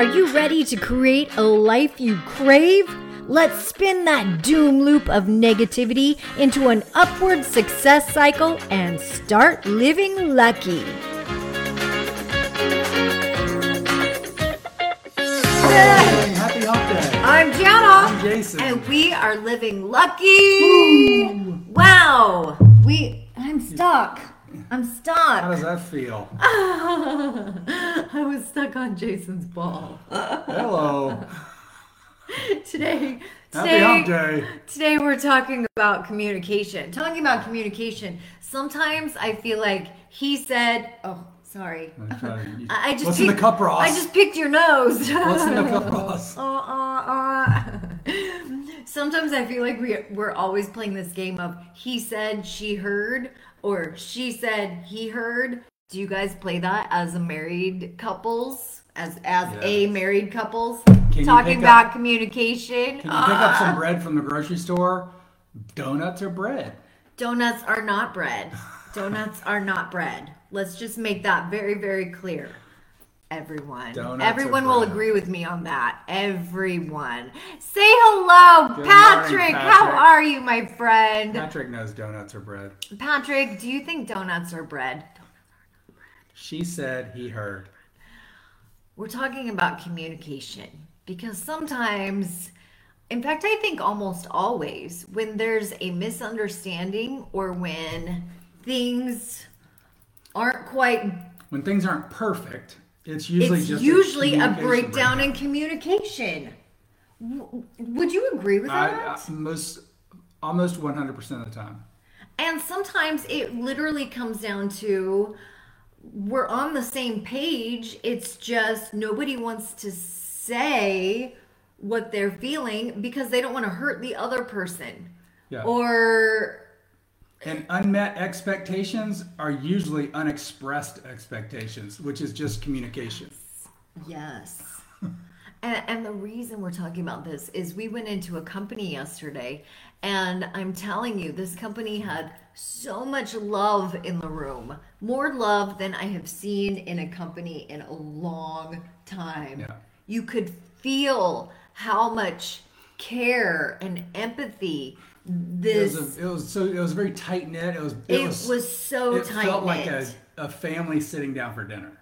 Are you ready to create a life you crave? Let's spin that doom loop of negativity into an upward success cycle and start living lucky. Hey, happy hump day. I'm Gianna. I'm Jason. And we are living lucky. Wow. We I'm stuck. I'm stuck. How does that feel? Was stuck on Jason's ball. Hello. Today today, day. today we're talking about communication. Talking about communication. Sometimes I feel like he said, "Oh, sorry." I'm I I just What's in the picked- cup, Ross? I just picked your nose. What's in the cup, Ross? Uh, uh, uh. Sometimes I feel like we we're always playing this game of he said, she heard, or she said, he heard. Do you guys play that as a married couples? As as a married couples? you Talking about up- communication. Can you pick up some bread from the grocery store? Donuts or bread? Donuts are not bread. Donuts are not bread. Let's just make that very, very clear. Everyone. Donuts Everyone will agree with me on that. Everyone. Say hello, Patrick. morning, How are you, my friend? Patrick knows donuts are bread. Patrick, do you think donuts are bread? She said he heard. We're talking about communication because sometimes, in fact, I think almost always, when there's a misunderstanding or when things aren't quite When things aren't perfect, it's usually it's just usually a communication breakdown in communication. W- Would you agree with I, that? I, most, almost 100% of the time. and sometimes it literally comes down to we're on the same page. It's just nobody wants to say what they're feeling because they don't want to hurt the other person. Yeah. Or And unmet expectations are usually unexpressed expectations, which is just communication. Yes. and, and the reason we're talking about this is we went into a company yesterday, and I'm telling you, this company had so much love in the room. More love than I have seen in a company in a long time. Yeah. You could feel how much care and empathy It this. was, a, it was so it was very tight knit. It was It it, was, was, so it tight felt like a, a family sitting down for dinner.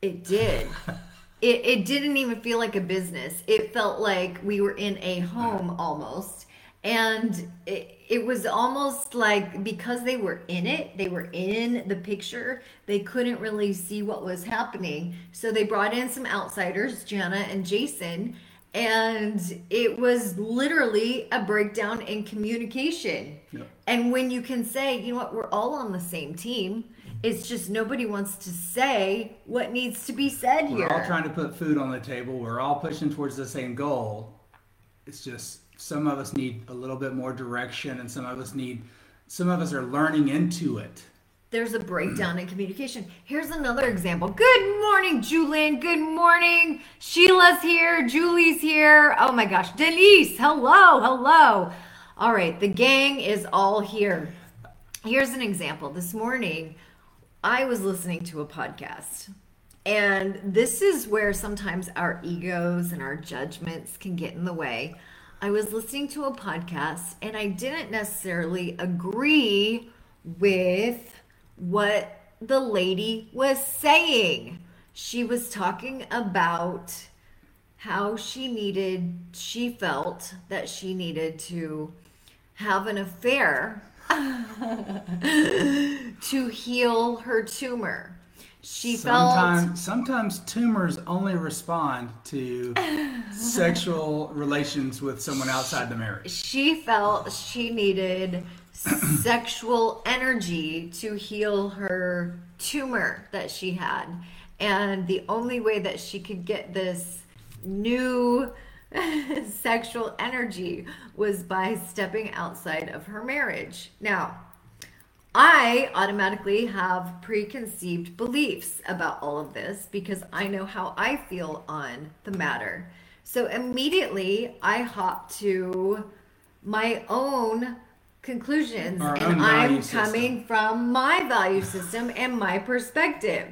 It did. it, it didn't even feel like a business. It felt like we were in a home almost. And it, it was almost like because they were in it, they were in the picture, they couldn't really see what was happening. So they brought in some outsiders, Jana and Jason, and it was literally a breakdown in communication. And when you can say, you know what, we're all on the same team, it's just nobody wants to say what needs to be said here. We're all trying to put food on the table. We're all pushing towards the same goal. It's just some of us need a little bit more direction, and some of us need some of us are learning into it. There's a breakdown in communication. Here's another example. Good morning, Julian. Good morning. Sheila's here. Julie's here. Oh my gosh. Denise, hello. Hello. All right. The gang is all here. Here's an example. This morning, I was listening to a podcast. And this is where sometimes our egos and our judgments can get in the way. I was listening to a podcast and I didn't necessarily agree with what the lady was saying. She was talking about how she needed, she felt that she needed to have an affair to heal her tumor. She felt Sometimes, sometimes tumors only respond to sexual relations with someone outside the marriage. she felt she needed sexual energy to heal her tumor that she had. And the only way that she could get this new sexual energy was by stepping outside of her marriage. Now, I automatically have preconceived beliefs about all of this because I know how I feel on the matter. So immediately I hop to my own conclusions Our and own I'm value system. coming from my value system and my perspective.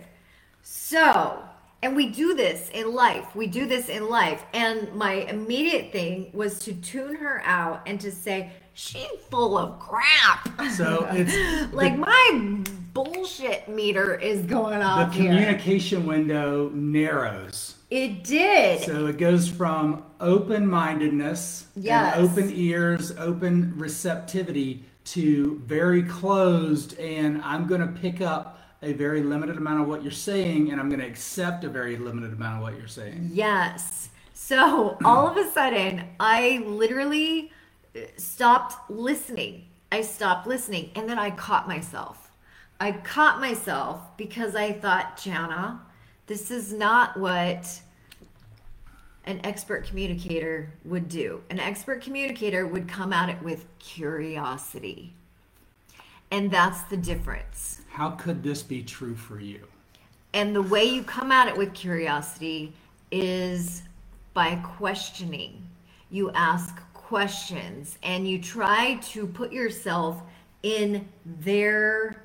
So And we do this in life. We do this in life. And my immediate thing was to tune her out and to say, she's full of crap. So it's like my bullshit meter is going the off here. communication window narrows. It did. So it goes from open mindedness Yes. open ears, open receptivity to very closed, and I'm going to pick up a very limited amount of what you're saying, and I'm going to accept a very limited amount of what you're saying. Yes. So all of a sudden, I literally uh, stopped listening. I stopped listening. And then I caught myself. I caught myself because I thought, Jana, this is not what an expert communicator would do. An expert communicator would come at it with curiosity. And that's the difference. How could this be true for you? And the way you come at it with curiosity is by questioning. You ask questions and you try to put yourself in their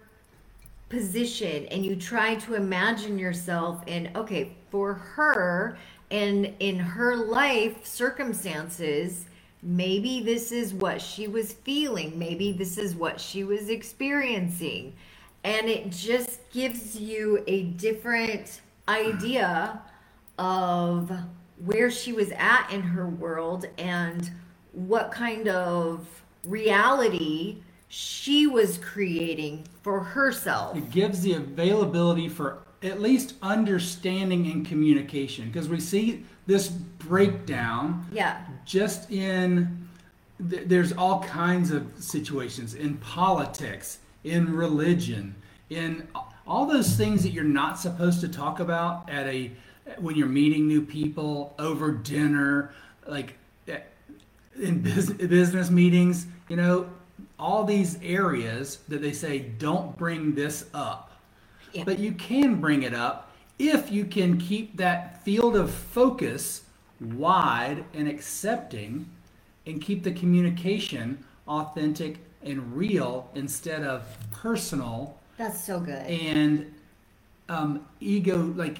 position and you try to imagine yourself in, okay, for her and in her life circumstances, maybe this is what she was feeling, maybe this is what she was experiencing and it just gives you a different idea of where she was at in her world and what kind of reality she was creating for herself. It gives the availability for at least understanding and communication because we see this breakdown Yeah. just in th- there's all kinds of situations in politics in religion in all those things that you're not supposed to talk about at a when you're meeting new people over dinner like eh, in bus- business meetings you know all these areas that they say don't bring this up Yeah. but you can bring it up if you can keep that field of focus wide and accepting and keep the communication authentic and real instead of personal That's so good. and um, ego like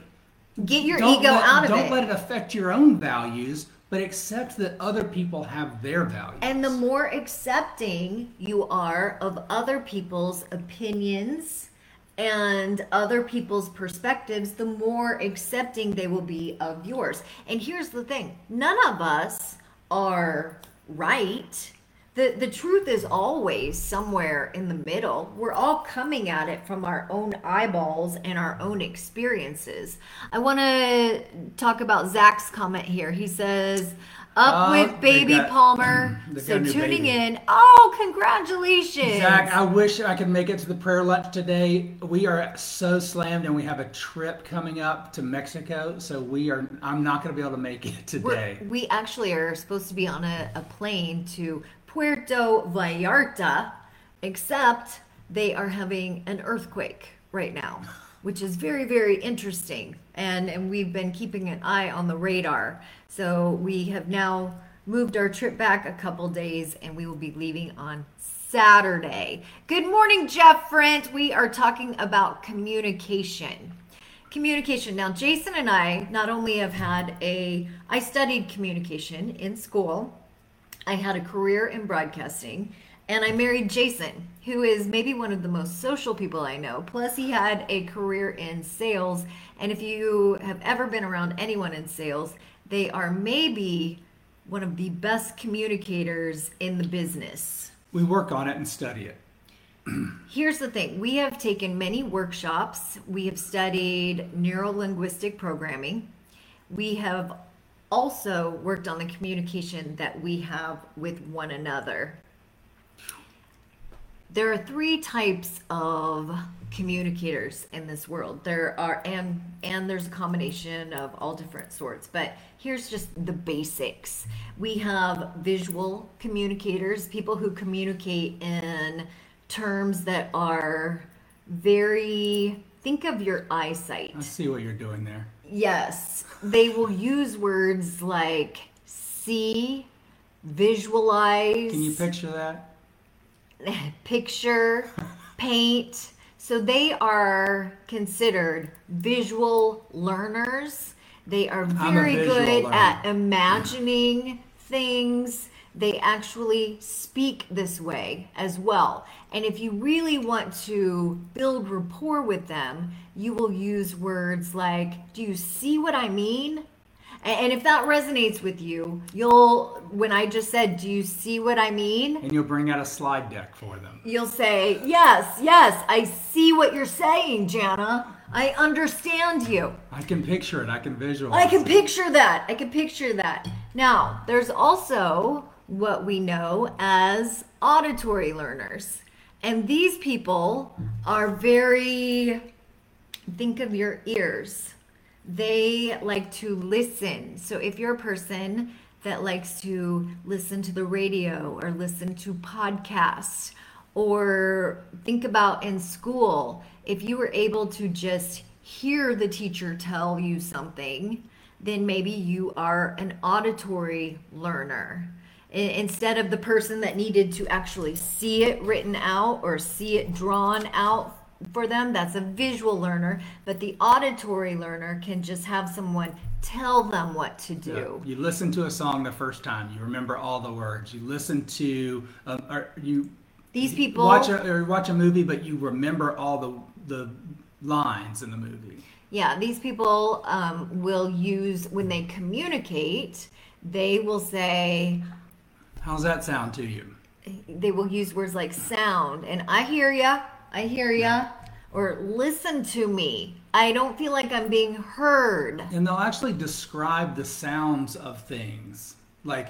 Get your ego let, out of it. don't let it affect your own values but accept that other people have their values And the more accepting you are of other people's opinions and other people's perspectives, the more accepting they will be of yours. And here's the thing none of us are right. The, the truth is always somewhere in the middle. We're all coming at it from our own eyeballs and our own experiences. I want to talk about Zach's comment here. He says, Up Oh, with baby got- Palmer. So tuning baby. in. Oh, congratulations. Zach, I wish I could make it to the prayer lunch today. We are so slammed, and we have a trip coming up to Mexico, so we are. I'm not going to be able to make it We're- today. we actually are supposed to be on a, a plane to Puerto Vallarta, except they are having an earthquake right now, which is very, very interesting. And, and we've been keeping an eye on the radar. So we have now moved our trip back a couple days and we will be leaving on Saturday. Good morning, Jeff Frent. We are talking about communication communication now jason and i not only have had a i studied communication in school i had a career in broadcasting and i married jason who is maybe one of the most social people i know. Plus he had a career in sales. And if you have ever been around anyone in sales they are maybe one of the best communicators in the business. We work on it and study it. Here's the thing. We have taken many workshops, we have studied neuro linguistic programming, we have also worked on the communication that we have with one another. There are three types of communicators in this world. There are and and there's a combination of all different sorts, but here's just the basics. We have visual communicators, people who communicate in terms that are very think of your eyesight. I see what you're doing there. Yes, they will use words like see, visualize, Can you picture that? picture, paint. So they are considered visual learners. They are very good learner. at imagining things. They actually speak this way as well. And if you really want to build rapport with them, you will use words like, Do you see what I mean? And if that resonates with you, you'll, when I just said, Do you see what I mean? And you'll bring out a slide deck for them. You'll say, Yes, yes, I see what you're saying, Jana. I understand you. I can picture it. I can visualize. I can it. picture that. I can picture that. Now, there's also what we know as auditory learners. And these people are very, think of your ears. They like to listen. So if you're a person that likes to listen to the radio or listen to podcasts, or think about in school, if you were able to just hear the teacher tell you something, then maybe you are an auditory learner. Instead of the person that needed to actually see it written out or see it drawn out for them, that's a visual learner. But the auditory learner can just have someone tell them what to do. You listen to a song the first time, you remember all the words. You listen to, um, or you These people watch a or watch a movie, but you remember all the the lines in the movie. Yeah, these people um, will use when they communicate. They will say How's that sound to you? they will use words like sound and I hear ya, I hear ya, or listen to me. I don't feel like I'm being heard. And they'll actually describe the sounds of things. Like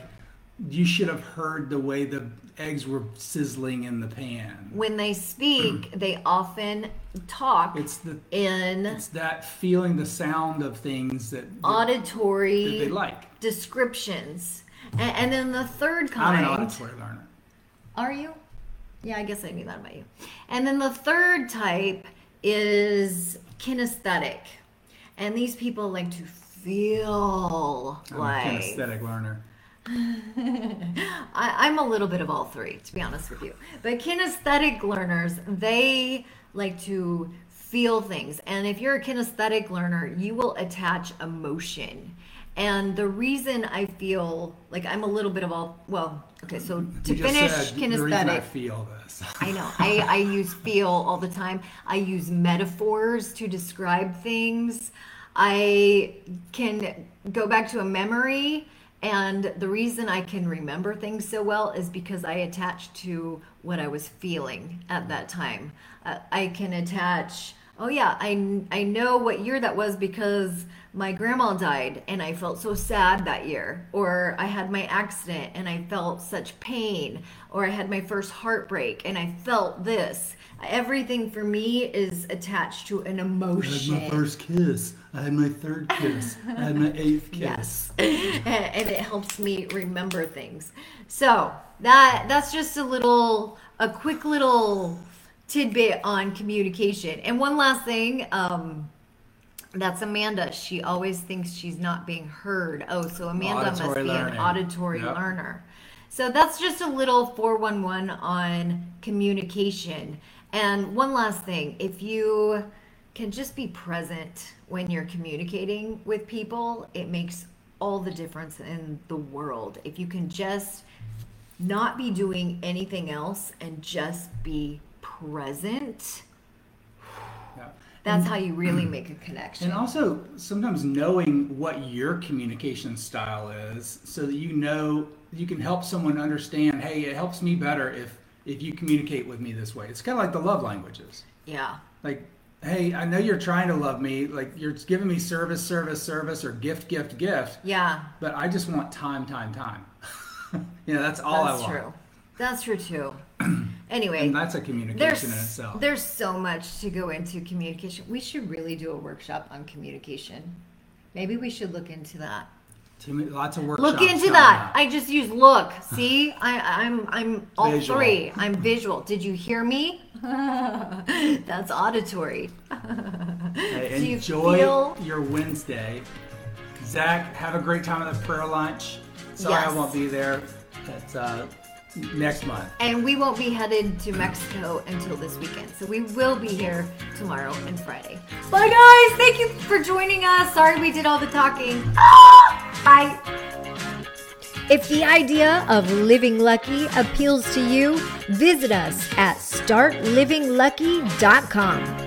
you should have heard the way the eggs were sizzling in the pan. When they speak, they often talk It's the in it's that feeling the sound of things that, that, auditory that they like. descriptions. And, and then the third I'm kind. an auditory learner. Are you? Yeah, I guess I knew that about you. And then the third type is kinesthetic. And these people like to feel I'm like. a kinesthetic learner. I, I'm a little bit of all three, to be honest with you. But kinesthetic learners, they like to feel things. And if you're a kinesthetic learner, you will attach emotion. And the reason I feel like I'm a little bit of all, well, okay, so to You finish said the I feel this. I know. I, I use feel all the time. I use metaphors to describe things. I can go back to a memory, and the reason I can remember things so well is because I attach to what I was feeling at that time. Uh, I can attach, oh, yeah, I, I know what year that was because my grandma died and I felt so sad that year. Or I had my accident and I felt such pain. Or I had my first heartbreak and I felt this. Everything for me is attached to an emotion. I had my first kiss. I had my third kiss. I had my eighth kiss. Yes. and it helps me remember things. So that that's just a little a quick little tidbit on communication. And one last thing, um that's Amanda. She always thinks she's not being heard. Oh, so Amanda must be an auditory Yep. learner. So that's just a little 411 on communication. And one last thing, if you can just be present when you're communicating with people, it makes all the difference in the world. If you can just not be doing anything else and just be present, Yeah. That's how you really make a connection. And also, sometimes knowing what your communication style is, so that you know you can help someone understand. Hey, it helps me better if if you communicate with me this way. It's kind of like the love languages. yeah. Like, hey, I know you're trying to love me. Like you're giving me service, service, service, or gift, gift, gift. Yeah. But I just want time, time, time. you know, that's all That's I want. That's true. That's true too. Anyway, And that's a communication there's in itself. there's so much to go into communication. We should really do a workshop on communication. Maybe we should look into that. Lots of workshops. Look into that. up. I just use look. See, I, I'm I'm all Visual. three. I'm visual. Did you hear me? That's auditory. Hey, Do you enjoy feel- your Wednesday. Zach, have a great time at the prayer lunch. Sorry Yes. I won't be there. It's uh, next month. And we won't be headed to Mexico until this weekend. So we will be here tomorrow and Friday. Bye, guys. Thank you for joining us. Sorry we did all the talking. Ah! Bye. If the idea of living lucky appeals to you, visit us at startlivinglucky.com.